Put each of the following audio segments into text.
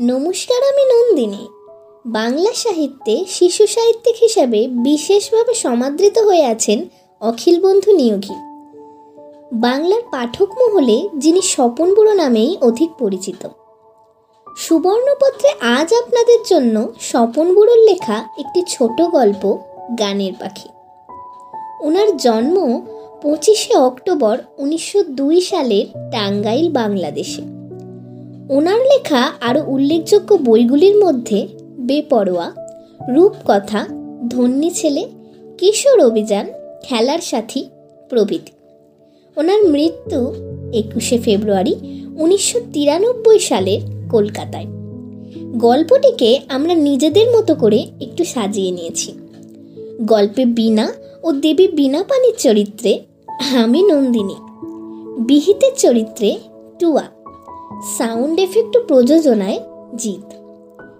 নমস্কার, আমি নন্দিনী। বাংলা সাহিত্যে শিশু সাহিত্যিক হিসাবে বিশেষভাবে সমাদৃত হয়ে আছেন অখিল বন্ধু নিয়োগী। বাংলার পাঠক মহলে যিনি স্বপন বুড়ো নামেই অধিক পরিচিত। সুবর্ণপত্রে আজ আপনাদের জন্য স্বপন বুড়োর লেখা একটি ছোট গল্প, গানের পাখি। ওনার জন্ম পঁচিশে অক্টোবর উনিশশো দুই সালের টাঙ্গাইল, বাংলাদেশে। ওনার লেখা আরও উল্লেখযোগ্য বইগুলির মধ্যে বেপরোয়া, রূপকথা, ধন্যী ছেলে, কিশোর অভিযান, খেলার সাথী, প্রভৃতি। ওনার মৃত্যু একুশে ফেব্রুয়ারি উনিশশো তিরানব্বই সালের কলকাতায়। গল্পটিকে আমরা নিজেদের মতো করে একটু সাজিয়ে নিয়েছি। গল্পে বীণা ও দেবী বীণা পানির চরিত্রে আমি নন্দিনী। বিহিতের চরিত্রে টুয়া। সাউন্ড এফেক্ট প্রযোজনায় জিত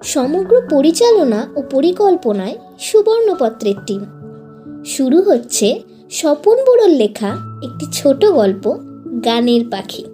সমগ্র পরিচালনা ও পরিকল্পনায় সুবর্ণপত্রের টিম। শুরু হচ্ছে স্বপন বড়োর লেখা একটি ছোট গল্প, গানের পাখি।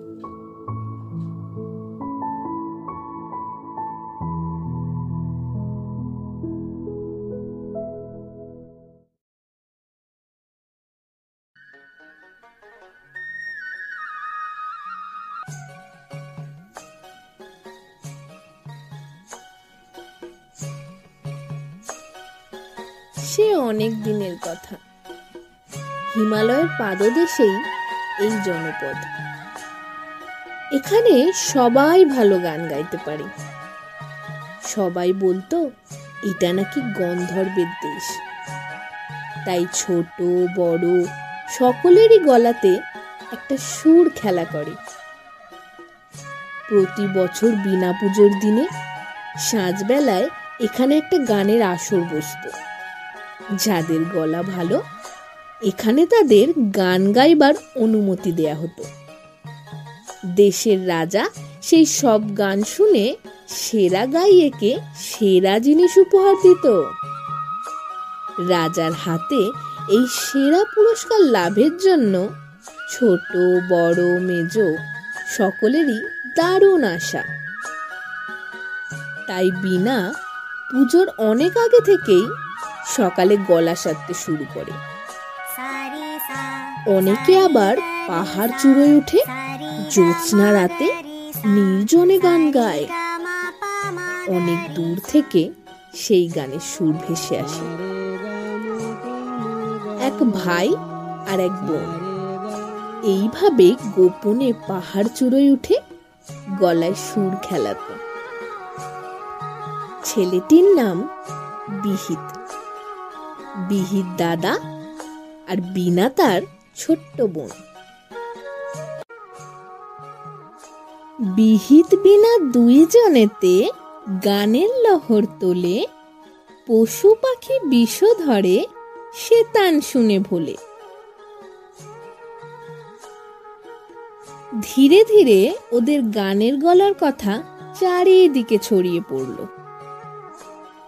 সে অনেক দিনের কথা। হিমালয়ের পাদদেশেই এই জনপদ। এখানে সবাই ভালো গান গাইতে পারে। সবাই বলতো, এটা নাকি গন্ধর্বের দেশ। তাই ছোট, বড়, সকলেরই গলাতে একটা সুর খেলা করে। প্রতি বছর বিনা পুজোর দিনে সাঁঝবেলায় এখানে একটা গানের আসর বসতো। যাদের গলা ভালো, এখানে তাদের গান গাইবার অনুমতি দেয়া হতো। দেশের রাজা সেই সব গান শুনে সেরা গাইয়েকে সেরা জিনিস উপহার দিত। রাজার হাতে এই সেরা পুরস্কার লাভের জন্য ছোট, বড়, মেজ সকলেরই দারুণ আশা। তাই বিনা পুজোর অনেক আগে থেকেই সকালে গলা সারতে শুরু করে। অনেকে আবার পাহাড় চূড়োয় উঠে জ্যোৎস্না রাতে নির্জনে গান গায়। অনেক দূর থেকে সেই গানের সুর ভেসে আসে। এক ভাই আর এক বোন। এইভাবে গোপনে পাহাড় চূড়োয় উঠে গলায় সুর খেলাত। ছেলেটির নাম বিহিত। বিহিত দাদা আর বিনা তার ছোট্ট বোন। বিহিত বিনা দুইজনেতে গানের লহর তোলে, পশু পাখি বিষ ধরে, সে তান শুনে ভোলে। ধীরে ধীরে ওদের গানের গলার কথা চারিদিকে ছড়িয়ে পড়ল।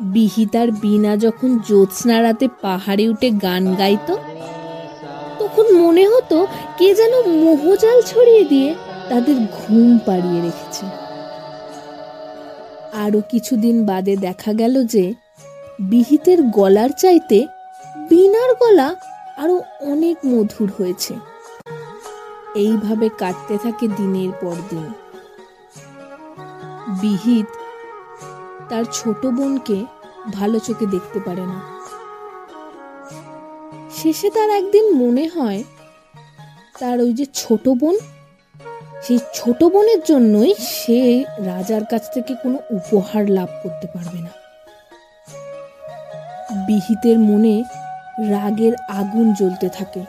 বিহিতার বিনা যখন জ্যোৎস্না রাতে পাহাড়ে উঠে গান গাইত, তখন মনে হতো কে যেন মোহজাল ছড়িয়ে দিয়ে তাদের ঘুম পাড়িয়ে রেখেছে। আরও কিছুদিন বাদে দেখা গেল যে বিহিতের গলার চাইতে বিনার গলা আরও অনেক মধুর হয়েছে। এইভাবে কাটতে থাকে দিনের পর দিন। বিহিত তার ছোট বোনকে ভালো চোখে দেখতে পারে না। শেষে তার একদিন মনে হয়, তার ওই যে ছোট বোন, সেই ছোট বোনের জন্যই সে রাজার কাছ থেকে কোনো উপহার লাভ করতে পারবে না। বিহিতের মনে রাগের আগুন জ্বলতে থাকে।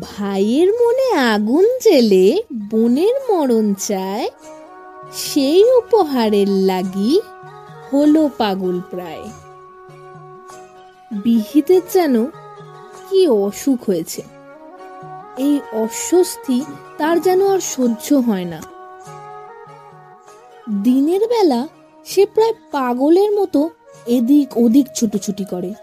ভাইয়ের মনে আগুন জেলে বোনের মরণ চায় সেই উপহারের লাগি হলো পাগল প্রায়। বিহিতের যেন কি অসুখ হয়েছে। এই অস্বস্তি তার যেন আর সহ্য হয় না। দিনের বেলা সে প্রায় পাগলের মতো এদিক ওদিক ছুটোছুটি করে।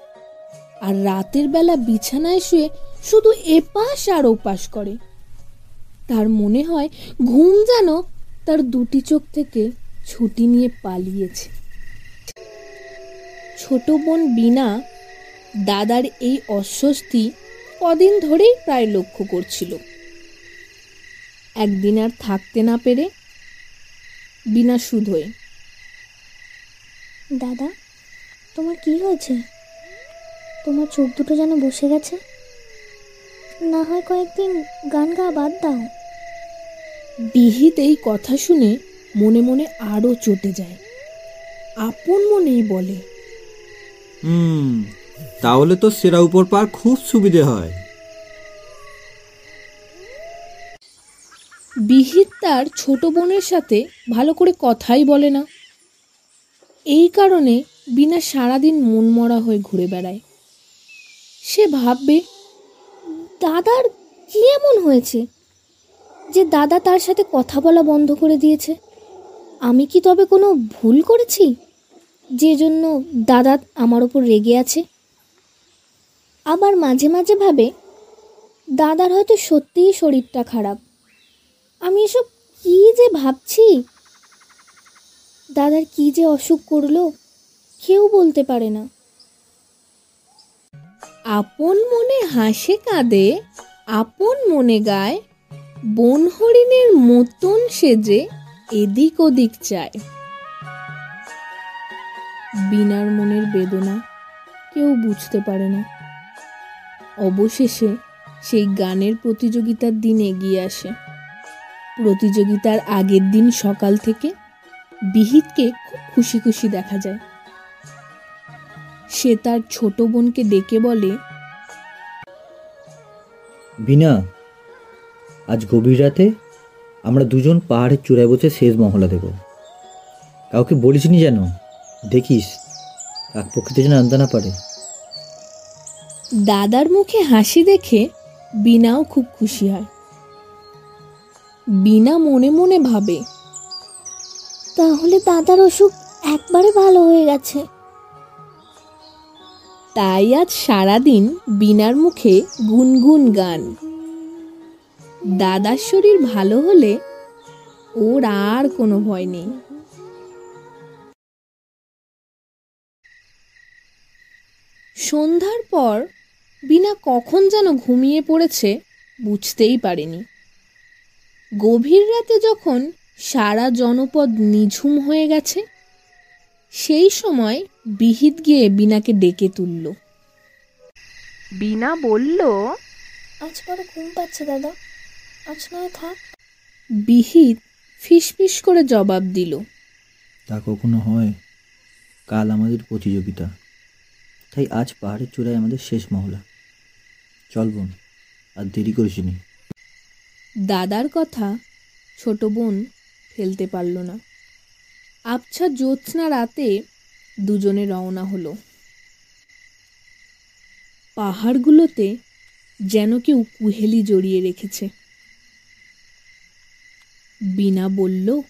আর রাতের বেলা বিছানায় শুয়ে শুধু এপাশ আর ওপাশ করে। তার মনে হয় ঘুম যেন তার দুটি চোখ থেকে ছুটি নিয়ে পালিয়েছে। ছোট বোন বিনা দাদার এই অস্বস্তি কদিন ধরেই প্রায় লক্ষ্য করছিল। একদিন আর থাকতে না পেরে বিনা শুধোয় দাদা, তোমার কি হয়েছে? তোমার চোখ দুটো যেন বসে গেছে? না হয় কয়েকদিন গান গা বাদ দাও। বিহিত এই কথা শুনে মনে মনে আরও চটে যায়। আপন মনেই বলে হুম তাহলে তো সেরা উপর পার খুব সুবিধে হয়। বিহিত তার ছোট বোনের সাথে ভালো করে কথাই বলে না। এই কারণে বিনা সারাদিন মনমরা হয়ে ঘুরে বেড়ায়। সে ভাববে দাদার কি এমন হয়েছে? যে দাদা তার সাথে কথা বলা বন্ধ করে দিয়েছে। আমি কি তবে কোনো ভুল করেছি? যে জন্য দাদা আমার ওপর রেগে আছে। আবার মাঝে মাঝে ভাবে, দাদার হয়তো সত্যিই শরীরটা খারাপ। আমি এসব কি যে ভাবছি? দাদার কি যে অসুখ করল, কেউ বলতে পারে না। আপন মনে হাসে কাঁদে, আপন মনে গায় বন হরিণের মতন সেজে এদিক ওদিক চায়। বিনার মনের বেদনা কেউ বুঝতে পারে না। অবশেষে সেই গানের প্রতিযোগিতার দিন এগিয়ে আসে। প্রতিযোগিতার আগের দিন সকাল থেকে বিহিতকে খুব খুশি খুশি দেখা যায়। সে তার ছোট বোনকে ডেকে বলে, বিনা আজ গভীর রাতে আমরা দুজন পাহাড়ের চূড়ায় বসে শেষ মহলা দেব কাউকে বলিসনি যেন? দেখিস, কাক প্রকৃতি যেন আনতে না পারে। দাদার মুখে হাসি দেখে বিনাও খুব খুশি হয়। বিনা মনে মনে ভাবে, তাহলে দাদার অসুখ একবারে ভালো হয়ে গেছে। তাই আজ সারাদিন বিনার মুখে গুনগুন গান। দাদার শরীর ভালো হলে ওর আর কোনো ভয় নেই। সন্ধ্যার পর বিনা কখন যেন ঘুমিয়ে পড়েছে বুঝতেই পারেনি। গভীর রাতে যখন সারা জনপদ নিঝুম হয়ে গেছে সেই সময় বিহিত গিয়ে বিনাকে ডেকে তুলল। বিনা বলল আজ বড় ঘুম পাচ্ছে দাদা। আজ নয় থাক। বিহিত ফিসফিস করে জবাব দিল তা কখনো হয়? কাল আমাদের প্রতিযোগিতা। তাই আজ পাহাড়ের চূড়ায় আমাদের শেষ মহলা। চল বোন আর দেরি করিস নি। দাদার কথা ছোট বোন ফেলতে পারল না। আবছা জ্যোৎস্না রাতে দুজনে রওনা হলো। পাহাড়গুলোতে যেন কেউ কুহেলি জড়িয়ে রেখেছে। বিনা বলল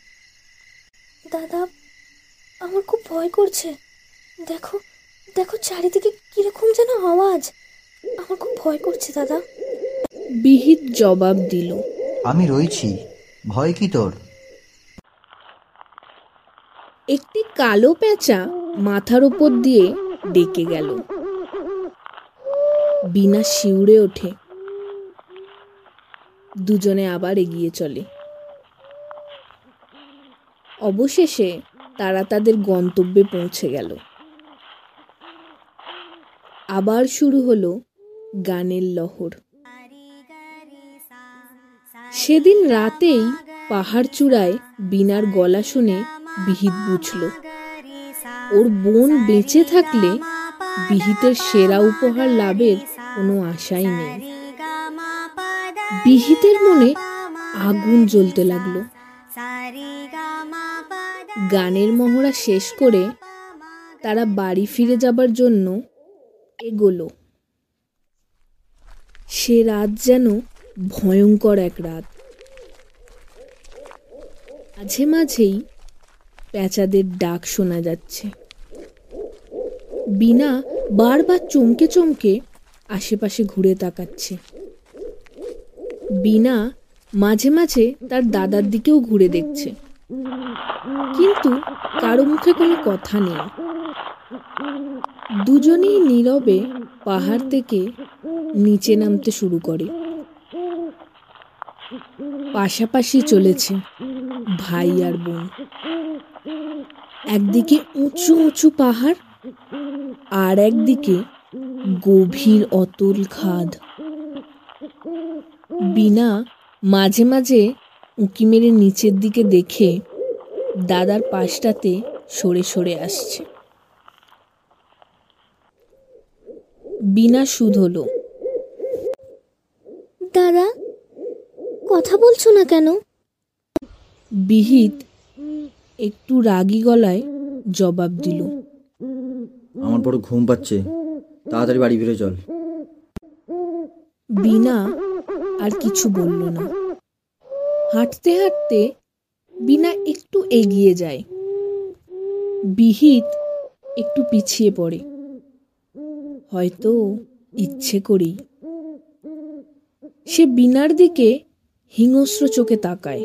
দাদা আমার খুব ভয় করছে। দেখো দেখো চারিদিকে কীরকম যেন আওয়াজ। আমার খুব ভয় করছে দাদা। বিহিত জবাব দিল আমি রয়েছি ভয় কি তোর? একটি কালো পেঁচা মাথার উপর দিয়ে ডেকে গেল। বিনা শিউরে ওঠে। দুজনে আবার এগিয়ে চলে। অবশেষে তারা তাদের গন্তব্যে পৌঁছে গেল। আবার শুরু হলো গানের লহর। সেদিন রাতেই পাহাড় চূড়ায় বিনার গলা শুনে বিহিত বুঝল, ওর বোন বেঁচে থাকলে বিহিতের সেরা উপহার লাভের কোনো আশাই নেই। বিহিতের মনে আগুন জ্বলতে লাগল। গানের মহড়া শেষ করে তারা বাড়ি ফিরে যাবার জন্য এগোলো। সে রাত যেন ভয়ঙ্কর এক রাত। মাঝে মাঝেই প্যাঁচাদের ডাক শোনা যাচ্ছে। বিনা বারবার চমকে চমকে আশেপাশে ঘুরে তাকাচ্ছে। বিনা মাঝে মাঝে তার দাদার দিকেও ঘুরে দেখছে। কিন্তু কারও মুখে কোনো কথা নেই। দুজনেই নীরবে পাহাড় থেকে নিচে নামতে শুরু করে। পাশাপাশি চলেছে ভাই আর বোন। একদিকে উঁচু উঁচু পাহাড় আর একদিকে গভীর অতল খাদ। বিনা মাঝে মাঝে উঁকি মেরে নিচের দিকে দেখে দাদার পাশটাতে সরে সরে আসছে। বিনা সুদ হলো। দাদা কথা বলছো না কেন? বিহিত একটু রাগী গলায় জবাব দিল। আমার বড় ঘুম পাচ্ছে। তাড়াতাড়ি বাড়ি ফিরে চল। বিনা আর কিছু বলল না। হাঁটতে হাঁটতে বিনা একটু এগিয়ে যায়। বিহিত একটু পিছিয়ে পড়ে। হয়তো ইচ্ছে করেই। সে বিনার দিকে হিংস্র চোখে তাকায়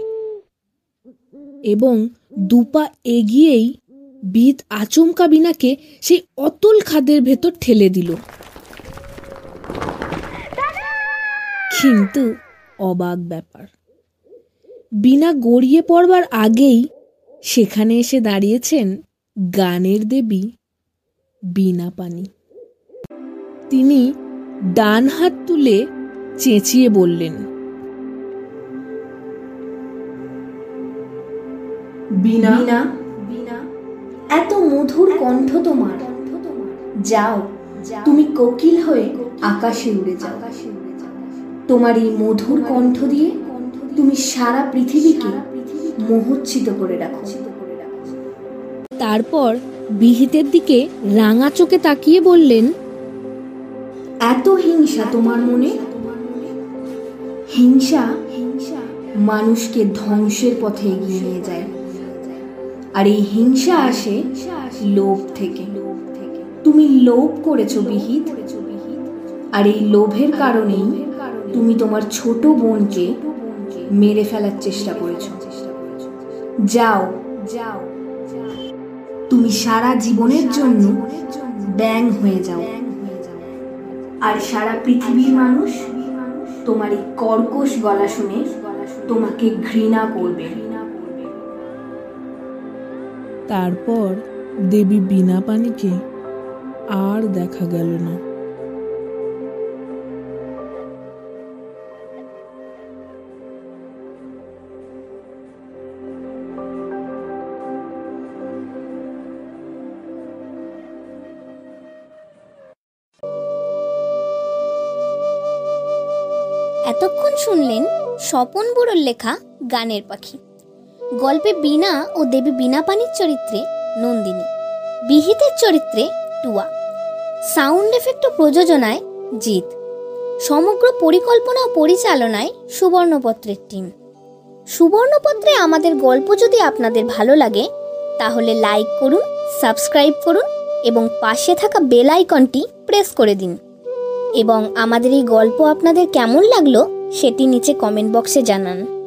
এবং দুপা এগিয়েই বিদ আচমকা বিনাকে সেই অতল খাদের ভেতর ঠেলে দিল। কিন্তু অবাক ব্যাপার। বিনা গড়িয়ে পড়বার আগেই সেখানে এসে দাঁড়িয়েছেন গানের দেবী বিনা পানি। তিনি ডান হাত তুলে চেঁচিয়ে বললেন এত মধুর কণ্ঠ তোমার। যাও, তুমি কোকিল হয়ে আকাশে উড়ে যাও। তোমার এই মধুর কণ্ঠ দিয়ে তুমি সারা পৃথিবীকে মোহচ্ছিত করে রাখো। তারপর বিহিতের দিকে রাঙা চোখে তাকিয়ে বললেন এত হিংসা তোমার মনে? হিংসা মানুষকে ধ্বংসের পথে এগিয়ে নিয়ে যায়। আর এই হিংসা আসে লোভ থেকে। তুমি লোভ করেছ বিহিত। আর এই লোভের কারণেই তুমি তোমার ছোট বোনকে মেরে ফেলার চেষ্টা করেছ। যাও যাও। তুমি সারা জীবনের জন্য ব্যাং হয়ে যাও। আর সারা পৃথিবীর মানুষ তোমার এই কর্কশ গলা শুনে তোমাকে ঘৃণা করবে। তারপর দেবী বিনা পানিকে আর দেখা গেল না। এতক্ষণ শুনলেন স্বপন বুড়োর লেখা গানের পাখি। গল্পে বিনা ও দেবী বিনা পানির চরিত্রে নন্দিনী। বিহিতের চরিত্রে টুয়া। সাউন্ড এফেক্ট ও প্রযোজনায় জিৎ। সমগ্র পরিকল্পনা ও পরিচালনায় সুবর্ণপত্রের টিম। সুবর্ণপত্রে আমাদের গল্প যদি আপনাদের ভালো লাগে, তাহলে লাইক করুন, সাবস্ক্রাইব করুন এবং পাশে থাকা বেল আইকনটি প্রেস করে দিন। এবং আমাদের এই গল্প আপনাদের কেমন লাগল সেটি নিচে কমেন্ট বক্সে জানান।